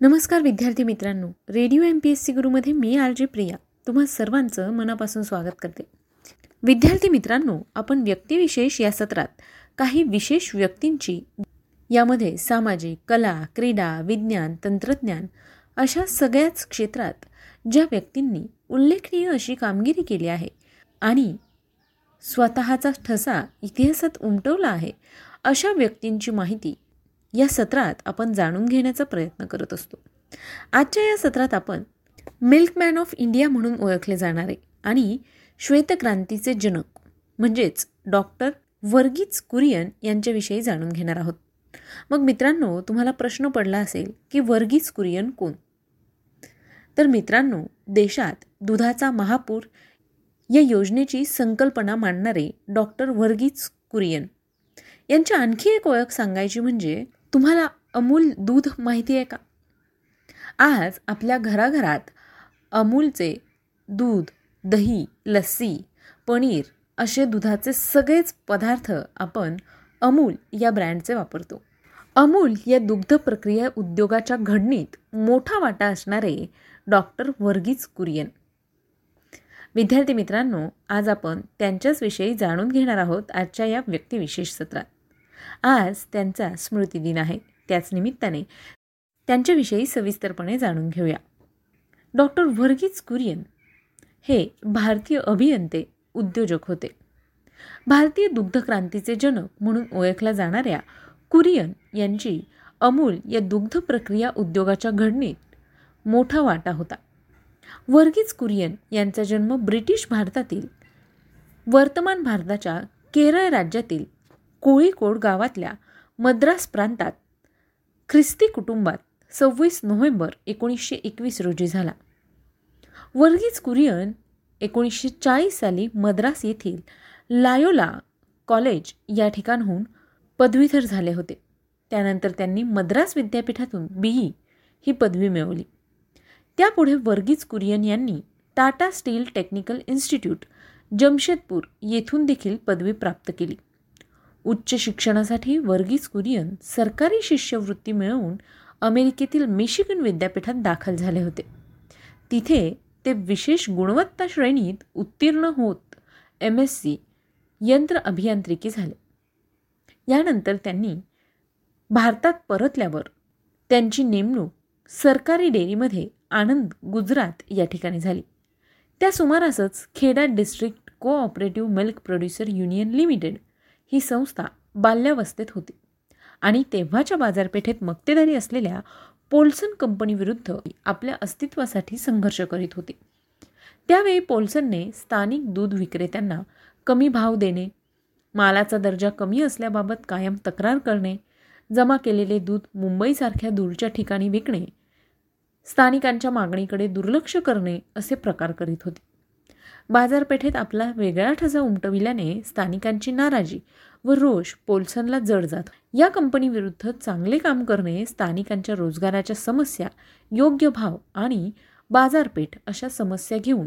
नमस्कार विद्यार्थी मित्रांनो. Radio M P S C गुरुमध्ये मी आर जे प्रिया. तुम्हा सर्वांचं मनापासून स्वागत करते. विद्यार्थी मित्रांनो आपण व्यक्तिविशेष या सत्रात काही विशेष व्यक्तींची यामध्ये सामाजिक कला क्रीडा विज्ञान तंत्रज्ञान अशा सगळ्याच क्षेत्रात ज्या व्यक्तींनी उल्लेखनीय अशी कामगिरी केली आहे आणि स्वतःचा ठसा इतिहासात उमटवला आहे अशा व्यक्तींची माहिती या सत्रात आपण जाणून घेण्याचा प्रयत्न करत असतो. आजच्या या सत्रात आपण मिल्कमॅन ऑफ इंडिया म्हणून ओळखले जाणारे आणि श्वेतक्रांतीचे जनक म्हणजेच डॉक्टर वर्गीज कुरियन यांच्याविषयी जाणून घेणार आहोत. मग मित्रांनो तुम्हाला प्रश्न पडला असेल की वर्गीज कुरियन कोण? तर मित्रांनो देशात दुधाचा महापूर या योजनेची संकल्पना मांडणारे डॉक्टर वर्गीज कुरियन. यांची आणखी एक ओळख सांगायची म्हणजे तुम्हाला अमूल दूध माहिती आहे का? आज आपल्या घराघरात अमूलचे दूध दही लस्सी पनीर असे दुधाचे सगळेच पदार्थ आपण अमूल या ब्रँडचे वापरतो. अमूल या दुग्ध प्रक्रिया उद्योगाच्या घडणीत मोठा वाटा असणारे डॉक्टर वर्गीज कुरियन. विद्यार्थी मित्रांनो आज आपण त्यांच्याच विषयी जाणून घेणार आहोत आजच्या या व्यक्तिविशेष सत्रात. आज त्यांचा स्मृतिदिन आहे. त्याच निमित्ताने त्यांच्याविषयी सविस्तरपणे जाणून घेऊया. डॉक्टर व्हर्गीज कुरियन हे भारतीय अभियंते उद्योजक होते. भारतीय दुग्धक्रांतीचे जनक म्हणून ओळखल्या जाणाऱ्या कुरियन यांची अमूल या दुग्ध प्रक्रिया उद्योगाच्या घडणीत मोठा वाटा होता. वर्गीज कुरियन यांचा जन्म ब्रिटिश भारतातील वर्तमान भारताच्या केरळ राज्यातील कोळीकोड गावातल्या मद्रास प्रांतात ख्रिस्ती कुटुंबात सव्वीस नोव्हेंबर एकोणीसशे एकवीस रोजी झाला. वर्गीज कुरियन एकोणीसशे चाळीस साली मद्रास येथील लायोला कॉलेज या ठिकाणहून पदवीधर झाले होते. त्यानंतर त्यांनी मद्रास विद्यापीठातून बीई ही पदवी मिळवली. त्यापुढे वर्गीज कुरियन यांनी Tata steel technical institute Jamshedpur येथून देखील पदवी प्राप्त केली. उच्च शिक्षणासाठी वर्गीज कुरियन सरकारी शिष्यवृत्ती मिळवून अमेरिकेतील मिशिगन विद्यापीठात दाखल झाले होते. तिथे ते विशेष गुणवत्ता श्रेणीत उत्तीर्ण होत एम एस सी यंत्र अभियांत्रिकी झाले. यानंतर त्यांनी भारतात परतल्यावर त्यांची नेमणूक सरकारी डेअरीमध्ये आनंद गुजरात या ठिकाणी झाली. त्या सुमारासच Kheda district cooperative milk producer union limited ही संस्था बाल्यावस्थेत होती. आणि तेव्हाच्या बाजारपेठेत मक्तेदारी असलेल्या पोल्सन कंपनीविरुद्ध आपल्या अस्तित्वासाठी संघर्ष करीत होते. त्यावेळी पोल्सनने स्थानिक दूध विक्रेत्यांना कमी भाव देणे मालाचा दर्जा कमी असल्याबाबत कायम तक्रार करणे जमा केलेले दूध मुंबईसारख्या दूरच्या ठिकाणी विकणे स्थानिकांच्या मागणीकडे दुर्लक्ष करणे असे प्रकार करीत होते. बाजारपेठेत आपला वेगळा ठसा उमटविल्याने स्थानिकांची नाराजी व रोष पोल्सनला जड जात. या कंपनीविरुद्ध चांगले काम करणे स्थानिकांच्या रोजगाराच्या समस्या योग्य भाव आणि बाजारपेठ अशा समस्या घेऊन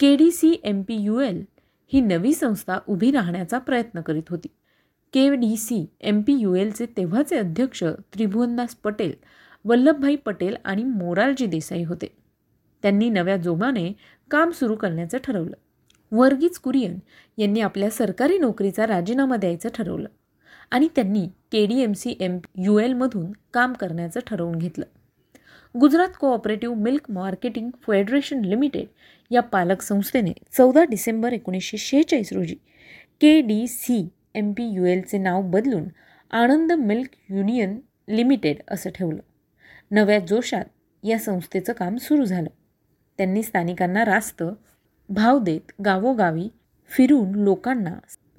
K D C M P U L ही नवी संस्था उभी राहण्याचा प्रयत्न करीत होती. K D C M P U एलचे तेव्हाचे अध्यक्ष त्रिभुवनदास पटेल वल्लभभाई पटेल आणि मोरारजी देसाई होते. त्यांनी नव्या जोमाने काम सुरू करण्याचं ठरवलं. वर्गीज कुरियन यांनी आपल्या सरकारी नोकरीचा राजीनामा द्यायचं ठरवलं आणि त्यांनी K D M C M U एलमधून काम करण्याचं ठरवून घेतलं. Gujarat cooperative milk marketing federation limited या पालक संस्थेने चौदा डिसेंबर एकोणीसशे शेहेचाळीस रोजी K D C M P U एलचे नाव बदलून आनंद मिल्क युनियन लिमिटेड असं ठेवलं. नव्या जोशात या संस्थेचं काम सुरू झालं. त्यांनी स्थानिकांना रास्त भाव देत गावोगावी फिरून लोकांना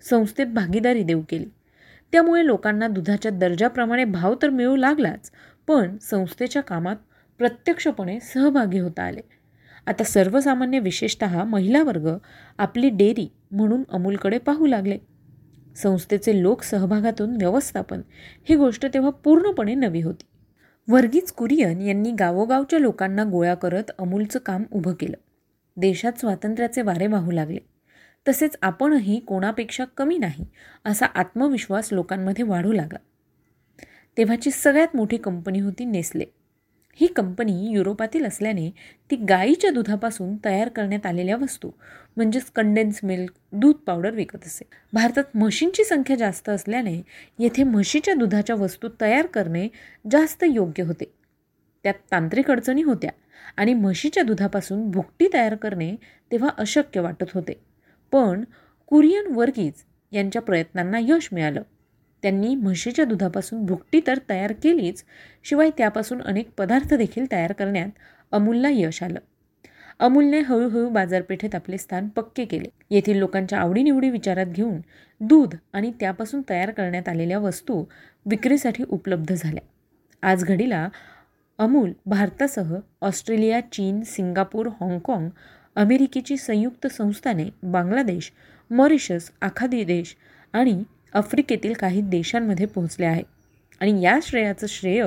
संस्थेत भागीदारी देऊ केली. त्यामुळे लोकांना दुधाच्या दर्जाप्रमाणे भाव तर मिळू लागलाच पण संस्थेच्या कामात प्रत्यक्षपणे सहभागी होता आले. आता सर्वसामान्य विशेषत महिला वर्ग आपली डेअरी म्हणून अमूलकडे पाहू लागले. संस्थेचे लोक सहभागातून व्यवस्थापन ही गोष्ट तेव्हा पूर्णपणे नवी होती. वर्गीज कुरियन यांनी गावोगावच्या लोकांना गोळा करत अमूलचं काम उभं केलं. देशात स्वातंत्र्याचे वारे वाहू लागले. तसेच आपणही कोणापेक्षा कमी नाही असा आत्मविश्वास लोकांमध्ये वाढू लागला. तेव्हाची सगळ्यात मोठी कंपनी होती नेस्ले. ही कंपनी युरोपातील असल्याने ती गाईच्या दुधापासून तयार करण्यात आलेल्या वस्तू म्हणजेच कंडेन्स मिल्क दूध पावडर विकत असे. भारतात म्हशींची संख्या जास्त असल्याने येथे म्हशीच्या दुधाच्या वस्तू तयार करणे जास्त योग्य होते. त्यात तांत्रिक अडचणी होत्या आणि म्हशीच्या दुधापासून भुकटी तयार करणे तेव्हा अशक्य वाटत होते. पण कुरियन वर्गीज यांच्या प्रयत्नांना यश मिळालं. त्यांनी म्हशीच्या दुधापासून भुकटी तर तयार केलीच शिवाय त्यापासून अनेक पदार्थ देखील तयार करण्यात अमूलला यश आलं. अमूलने हळूहळू बाजारपेठेत आपले स्थान पक्के केले. येथील लोकांच्या आवडीनिवडी विचारात घेऊन दूध आणि त्यापासून तयार करण्यात आलेल्या वस्तू विक्रीसाठी उपलब्ध झाल्या. आज घडीला अमूल भारतासह ऑस्ट्रेलिया चीन सिंगापूर हाँगकाँग अमेरिकेची संयुक्त संस्थाने बांगलादेश मॉरिशस आखादी देश आणि आफ्रिकेतील काही देशांमध्ये पोहोचले आहे. आणि या श्रेयाचं श्रेय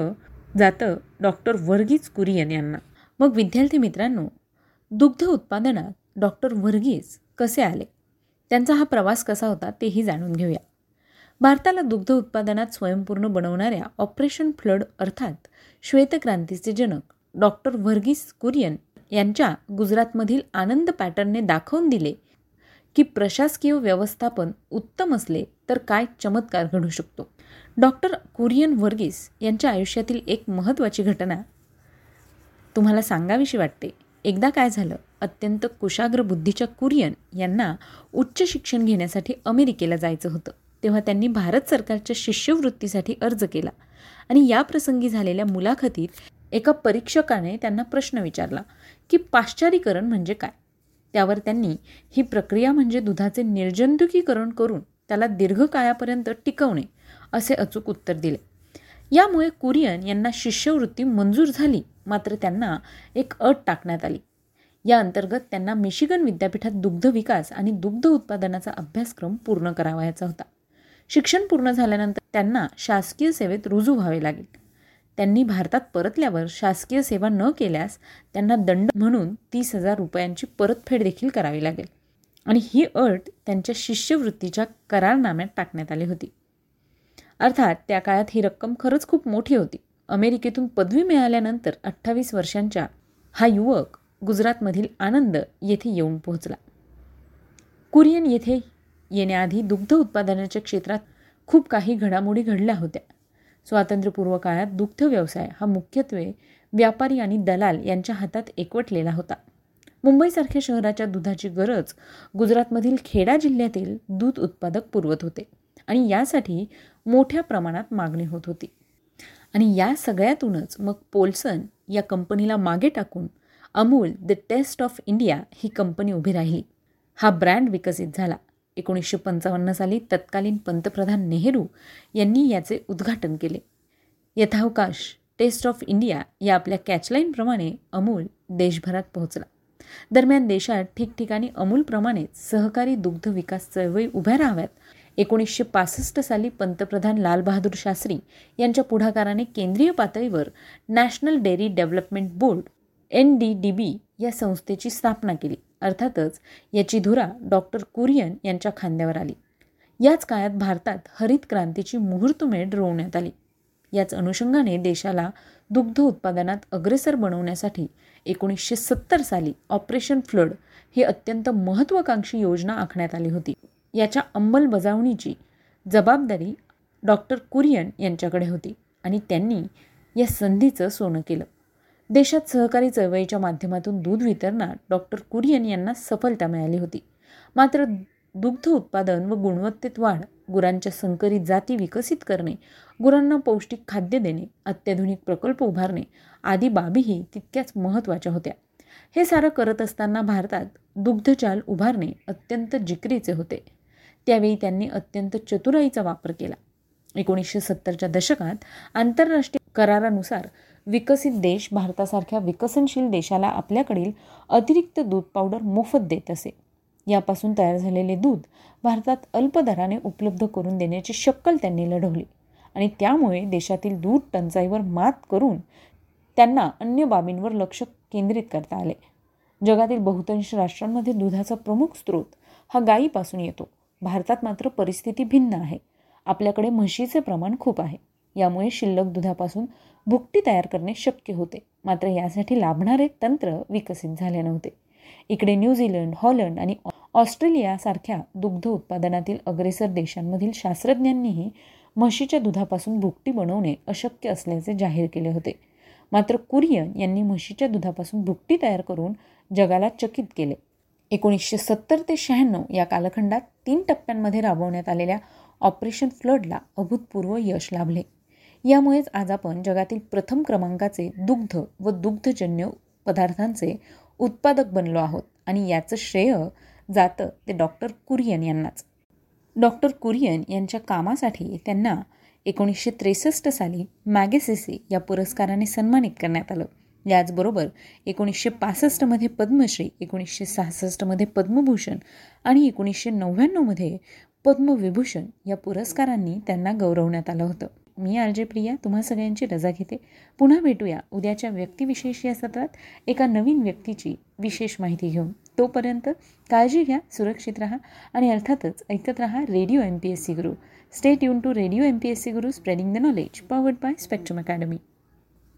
जातं डॉक्टर वर्गीज कुरियन यांना. मग विद्यार्थी मित्रांनो दुग्ध उत्पादनात डॉक्टर वर्गीज कसे आले? त्यांचा हा प्रवास कसा होता तेही जाणून घेऊया. भारताला दुग्ध उत्पादनात स्वयंपूर्ण बनवणाऱ्या ऑपरेशन फ्लड अर्थात श्वेतक्रांतीचे जनक डॉक्टर वर्गीस कुरियन यांच्या गुजरातमधील आनंद पॅटर्नने दाखवून दिले की प्रशासकीय व्यवस्थापन उत्तम असले तर काय चमत्कार घडू शकतो. डॉक्टर कुरियन वर्गीस यांच्या आयुष्यातील एक महत्त्वाची घटना तुम्हाला सांगावीशी वाटते. एकदा काय झालं अत्यंत कुशाग्र बुद्धीच्या कुरियन यांना उच्च शिक्षण घेण्यासाठी अमेरिकेला जायचं होतं. तेव्हा त्यांनी भारत सरकारच्या शिष्यवृत्तीसाठी अर्ज केला आणि या प्रसंगी झालेल्या मुलाखतीत एका परीक्षकाने त्यांना प्रश्न विचारला की पाश्चारीकरण म्हणजे काय? त्यावर त्यांनी ही प्रक्रिया म्हणजे दुधाचे निर्जंतुकीकरण करून त्याला दीर्घकाळापर्यंत टिकवणे असे अचूक उत्तर दिले. यामुळे कुरियन यांना शिष्यवृत्ती मंजूर झाली मात्र त्यांना एक अट टाकण्यात आली. या अंतर्गत त्यांना मिशिगन विद्यापीठात दुग्ध विकास आणि दुग्ध उत्पादनाचा अभ्यासक्रम पूर्ण करावायचा होता. शिक्षण पूर्ण झाल्यानंतर त्यांना शासकीय सेवेत रुजू व्हावे लागेल. त्यांनी भारतात परतल्यावर शासकीय सेवा न केल्यास त्यांना दंड म्हणून तीस हजार रुपयांची परतफेड देखील करावी लागेल. आणि ही अट त्यांच्या शिष्यवृत्तीच्या करारनाम्यात टाकण्यात आली होती. अर्थात त्या काळात ही रक्कम खरंच खूप मोठी होती. अमेरिकेतून पदवी मिळाल्यानंतर अठ्ठावीस वर्षांच्या हा युवक गुजरातमधील आनंद येथे येऊन पोहोचला. कुरियन येथे येण्याआधी दुग्ध उत्पादनाच्या क्षेत्रात खूप काही घडामोडी घडल्या होत्या. स्वातंत्र्यपूर्व काळात दुग्ध व्यवसाय हा मुख्यत्वे व्यापारी आणि दलाल यांच्या हातात एकवटलेला होता. मुंबईसारख्या शहराच्या दुधाची गरज गुजरातमधील खेडा जिल्ह्यातील दूध उत्पादक पुरवत होते आणि यासाठी मोठ्या प्रमाणात मागणी होत होती. आणि या सगळ्यातूनच मग पोल्सन या कंपनीला मागे टाकून Amul the taste of India he company उभी राहिली. हा ब्रँड विकसित झाला. एकोणीसशे पंचावन्न साली तत्कालीन पंतप्रधान नेहरू यांनी याचे उद्घाटन केले. यथावकाश टेस्ट ऑफ इंडिया या आपल्या कॅचलाईनप्रमाणे अमूल देशभरात पोहोचला. दरम्यान देशात ठिकठिकाणी अमूलप्रमाणेच सहकारी दुग्ध विकास चळवळी उभ्या राहाव्यात. एकोणीसशे पासष्ट साली पंतप्रधान लालबहादूर शास्त्री यांच्या पुढाकाराने केंद्रीय पातळीवर national dairy development board N D D B या संस्थेची स्थापना केली. अर्थातच याची धुरा डॉक्टर कुरियन यांच्या खांद्यावर आली. याच काळात भारतात हरित क्रांतीची मुहूर्तमेढ रोवण्यात आली. याच अनुषंगाने देशाला दुग्ध उत्पादनात अग्रेसर बनवण्यासाठी एकोणीसशे सत्तर साली ऑपरेशन फ्लड ही अत्यंत महत्त्वाकांक्षी योजना आखण्यात आली होती. याच्या अंमलबजावणीची जबाबदारी डॉक्टर कुरियन यांच्याकडे होती आणि त्यांनी या संधीचं सोनं केलं. देशात सहकारी चळवळीच्या माध्यमातून दूध वितरणात डॉक्टर कुरियन यांना सफलता मिळाली होती. मात्र दुग्ध उत्पादन व गुणवत्तेत वाढ गुरांच्या संकरित जाती विकसित करणे गुरांना पौष्टिक खाद्य देणे अत्याधुनिक प्रकल्प उभारणे आदी बाबीही तितक्याच महत्त्वाच्या होत्या. हे सारं करत असताना भारतात दुग्धचाल उभारणे अत्यंत जिकरीचे होते. त्यावेळी त्यांनी अत्यंत चतुराईचा वापर केला. एकोणीसशे सत्तरच्या दशकात आंतरराष्ट्रीय करारानुसार विकसित देश भारतासारख्या विकसनशील देशाला आपल्याकडील अतिरिक्त दूध पावडर मोफत देत असे. यापासून तयार झालेले दूध भारतात अल्प दराने उपलब्ध करून देण्याची शक्कल त्यांनी लढवली आणि त्यामुळे देशातील दूध टंचाईवर मात करून त्यांना अन्य बाबींवर लक्ष केंद्रित करता आले. जगातील बहुतांश राष्ट्रांमध्ये दुधाचा प्रमुख स्रोत हा गायीपासून येतो. भारतात मात्र परिस्थिती भिन्न आहे. आपल्याकडे म्हशीचे प्रमाण खूप आहे. यामुळे शिल्लक दुधापासून भुकटी तयार करणे शक्य होते. मात्र यासाठी लाभणारे तंत्र विकसित झाले नव्हते. इकडे न्यूझीलंड हॉलंड आणि ऑस्ट्रेलियासारख्या दुग्ध उत्पादनातील अग्रेसर देशांमधील शास्त्रज्ञांनीही म्हशीच्या दुधापासून भुकटी बनवणे अशक्य असल्याचे जाहीर केले होते. मात्र कुरियन यांनी म्हशीच्या दुधापासून भुकटी तयार करून जगाला चकित केले. एकोणीसशे सत्तर ते शहाण्णव या कालखंडात तीन टप्प्यांमध्ये राबवण्यात आलेल्या ऑपरेशन फ्लडला अभूतपूर्व यश लाभले. यामुळेच आज आपण जगातील प्रथम क्रमांकाचे दुग्ध व दुग्धजन्य पदार्थांचे उत्पादक बनलो आहोत आणि याचं श्रेय जातं ते डॉक्टर कुरियन यांनाच. डॉक्टर कुरियन यांच्या कामासाठी त्यांना एकोणीसशे त्रेसष्ट साली मॅगेसेसी या पुरस्काराने सन्मानित करण्यात आलं. याचबरोबर एकोणीसशे पासष्टमध्ये पद्मश्री एकोणीसशे सहासष्टमध्ये पद्मभूषण आणि एकोणीसशे नव्याण्णवमध्ये पद्मविभूषण या पुरस्कारांनी त्यांना गौरवण्यात आलं होतं. मी आर जे प्रिया तुम्हा सगळ्यांची रजा घेते. पुन्हा भेटूया उद्याच्या व्यक्तिविशेष या सत्रात. एका नवीन व्यक्तीची विशेष माहिती घेऊन. तोपर्यंत काळजी घ्या सुरक्षित राहा आणि अर्थातच ऐकत राहा radio M P S C Guru stay युन to radio M P S C Guru spreading the knowledge powered by spectrum academy